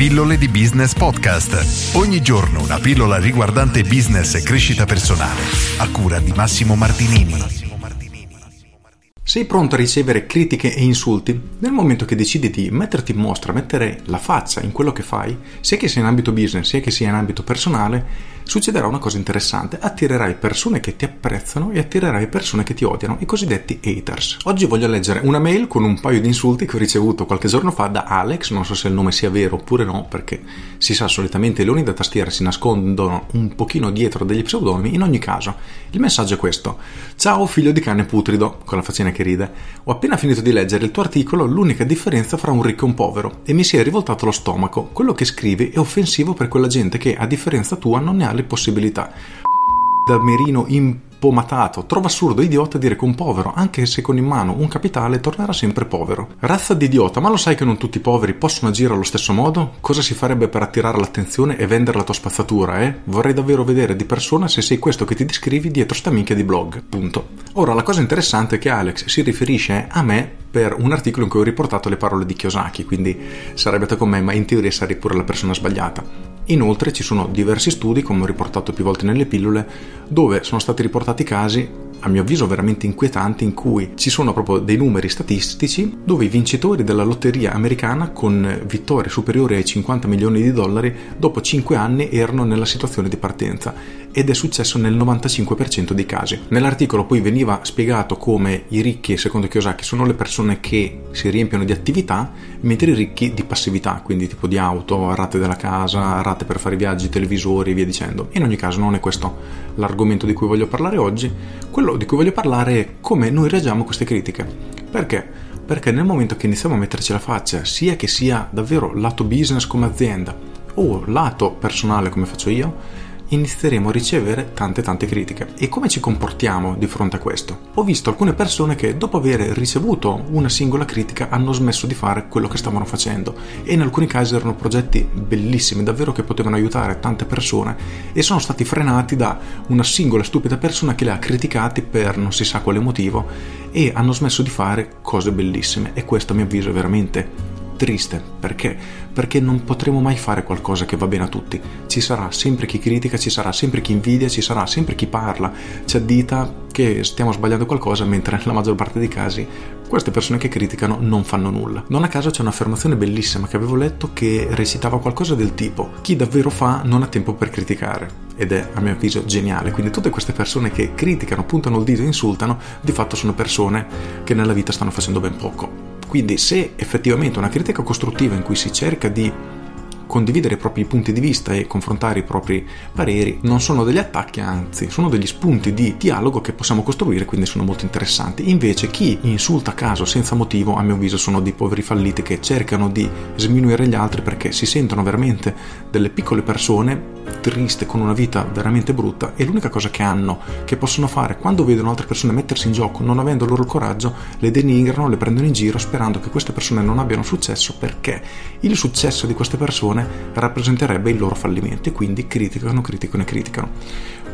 Pillole di Business Podcast. Ogni giorno una pillola riguardante business e crescita personale. A cura di Massimo Martinini. Sei pronto a ricevere critiche e insulti? Nel momento che decidi di metterti in mostra, mettere la faccia in quello che fai, sia che sia in ambito business sia che sia in ambito personale, succederà una cosa interessante. Attirerai persone che ti apprezzano e attirerai persone che ti odiano, i cosiddetti haters. Oggi voglio leggere una mail con un paio di insulti che ho ricevuto qualche giorno fa da Alex, non so se il nome sia vero oppure no, perché si sa solitamente i leoni da tastiera si nascondono un pochino dietro degli pseudonimi. In ogni caso, il messaggio è questo. Ciao figlio di cane putrido, con la faccina che ride. Ho appena finito di leggere il tuo articolo L'unica differenza fra un ricco e un povero e mi si è rivoltato lo stomaco. Quello che scrivi è offensivo per quella gente che, a differenza tua, non ne ha le possibilità. Da Merino in pomatato. Trova assurdo e idiota dire che un povero, anche se con in mano un capitale, tornerà sempre povero. Razza di idiota, ma lo sai che non tutti i poveri possono agire allo stesso modo? Cosa si farebbe per attirare l'attenzione e vendere la tua spazzatura, eh? Vorrei davvero vedere di persona se sei questo che ti descrivi dietro sta minchia di blog. Punto. Ora, la cosa interessante è che Alex si riferisce a me per un articolo in cui ho riportato le parole di Kiyosaki, quindi sarebbe con me, ma in teoria sarei pure la persona sbagliata. Inoltre ci sono diversi studi, come ho riportato più volte nelle pillole, dove sono stati riportati casi a mio avviso veramente inquietanti in cui ci sono proprio dei numeri statistici dove i vincitori della lotteria americana con vittorie superiori ai 50 milioni di dollari dopo 5 anni erano nella situazione di partenza ed è successo nel 95% dei casi. Nell'articolo poi veniva spiegato come i ricchi, secondo Kiyosaki, sono le persone che si riempiono di attività, mentre i ricchi di passività, quindi tipo di auto, rate della casa, rate per fare viaggi, televisori e via dicendo. In ogni caso non è questo l'argomento di cui voglio parlare oggi, quello di cui voglio parlare è come noi reagiamo a queste critiche. Perché? Perché nel momento che iniziamo a metterci la faccia, sia che sia davvero lato business come azienda o lato personale come faccio io, inizieremo a ricevere tante tante critiche. E come ci comportiamo di fronte a questo? Ho visto alcune persone che dopo aver ricevuto una singola critica hanno smesso di fare quello che stavano facendo e in alcuni casi erano progetti bellissimi, davvero che potevano aiutare tante persone e sono stati frenati da una singola stupida persona che li ha criticati per non si sa quale motivo e hanno smesso di fare cose bellissime e questo a mio avviso è veramente triste perché? Perché non potremo mai fare qualcosa che va bene a tutti. Ci sarà sempre chi critica, ci sarà sempre chi invidia, ci sarà sempre chi parla, ci addita che stiamo sbagliando qualcosa, mentre nella maggior parte dei casi queste persone che criticano non fanno nulla. Non a caso c'è un'affermazione bellissima che avevo letto che recitava qualcosa del tipo: chi davvero fa non ha tempo per criticare. Ed è a mio avviso geniale. Quindi tutte queste persone che criticano, puntano il dito e insultano, di fatto sono persone che nella vita stanno facendo ben poco. Quindi se effettivamente una critica costruttiva in cui si cerca di condividere i propri punti di vista e confrontare i propri pareri non sono degli attacchi, anzi sono degli spunti di dialogo che possiamo costruire, quindi sono molto interessanti. Invece chi insulta a caso senza motivo, a mio avviso, sono dei poveri falliti che cercano di sminuire gli altri perché si sentono veramente delle piccole persone triste con una vita veramente brutta e l'unica cosa che hanno, che possono fare quando vedono altre persone mettersi in gioco, non avendo loro il coraggio, le denigrano, le prendono in giro sperando che queste persone non abbiano successo perché il successo di queste persone rappresenterebbe il loro fallimento e quindi criticano, criticano e criticano.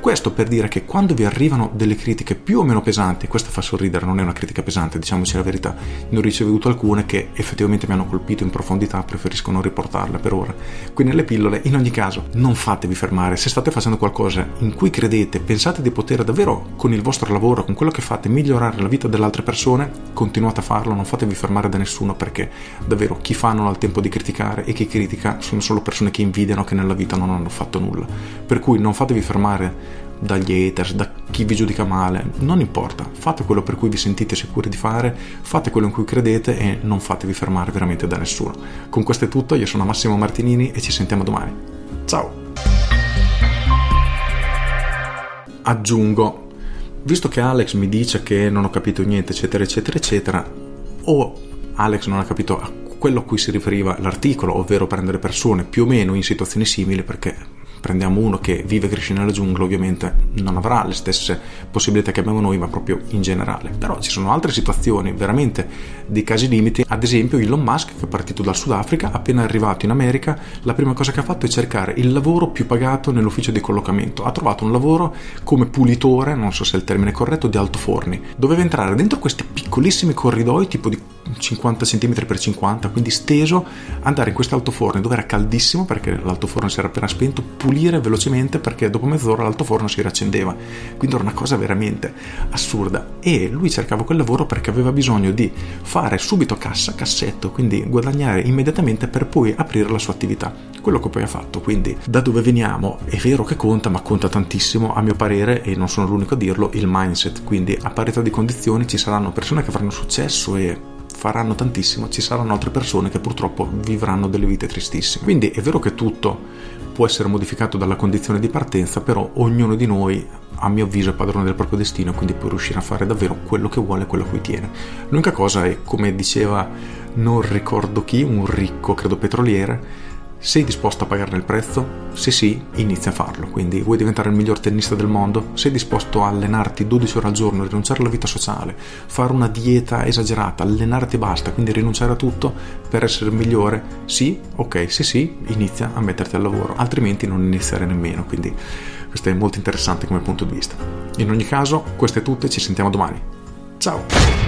Questo per dire che quando vi arrivano delle critiche più o meno pesanti, questa fa sorridere, non è una critica pesante, diciamoci la verità, ne ho ricevuto alcune che effettivamente mi hanno colpito in profondità, preferisco non riportarle per ora. Qui nelle pillole, in ogni caso, non fatevi fermare, se state facendo qualcosa in cui credete, pensate di poter davvero con il vostro lavoro, con quello che fate, migliorare la vita delle altre persone, continuate a farlo, non fatevi fermare da nessuno perché davvero chi fa non ha il tempo di criticare e chi critica sono solo persone che invidiano che nella vita non hanno fatto nulla. Per cui non fatevi fermare dagli haters, da chi vi giudica male, non importa, fate quello per cui vi sentite sicuri di fare, fate quello in cui credete e non fatevi fermare veramente da nessuno. Con questo è tutto, io sono Massimo Martinini e ci sentiamo domani. Ciao! Aggiungo, visto che Alex mi dice che non ho capito niente, eccetera, eccetera, eccetera, o Alex non ha capito a quello a cui si riferiva l'articolo, ovvero prendere persone più o meno in situazioni simili, perché prendiamo uno che vive e cresce nella giungla, ovviamente non avrà le stesse possibilità che abbiamo noi, ma proprio in generale. Però ci sono altre situazioni, veramente dei casi limiti. Ad esempio, Elon Musk, che è partito dal Sudafrica, appena arrivato in America, la prima cosa che ha fatto è cercare il lavoro più pagato nell'ufficio di collocamento. Ha trovato un lavoro come pulitore, non so se è il termine corretto, di altoforni. Doveva entrare dentro questi piccolissimi corridoi, tipo di 50 cm x 50, quindi steso, andare in questo altoforno dove era caldissimo perché l'altoforno si era appena spento, pulire velocemente perché dopo mezz'ora l'altoforno si riaccendeva. Quindi era una cosa veramente assurda. E lui cercava quel lavoro perché aveva bisogno di fare subito cassa, cassetto, quindi guadagnare immediatamente per poi aprire la sua attività. Quello che poi ha fatto. Quindi da dove veniamo è vero che conta, ma conta tantissimo a mio parere, e non sono l'unico a dirlo, il mindset. Quindi a parità di condizioni ci saranno persone che avranno successo e faranno tantissimo, ci saranno altre persone che purtroppo vivranno delle vite tristissime. Quindi è vero che tutto può essere modificato dalla condizione di partenza, però ognuno di noi, a mio avviso, è padrone del proprio destino, quindi può riuscire a fare davvero quello che vuole, quello a cui tiene. L'unica cosa è, come diceva non ricordo chi, un ricco, credo petroliere, sei disposto a pagarne il prezzo? Se sì, inizia a farlo. Quindi vuoi diventare il miglior tennista del mondo? Sei disposto a allenarti 12 ore al giorno, rinunciare alla vita sociale, fare una dieta esagerata, allenarti basta, quindi rinunciare a tutto per essere il migliore? Sì? Ok, se sì, inizia a metterti al lavoro, altrimenti non iniziare nemmeno. Quindi questo è molto interessante come punto di vista. In ogni caso, queste tutte, ci sentiamo domani. Ciao!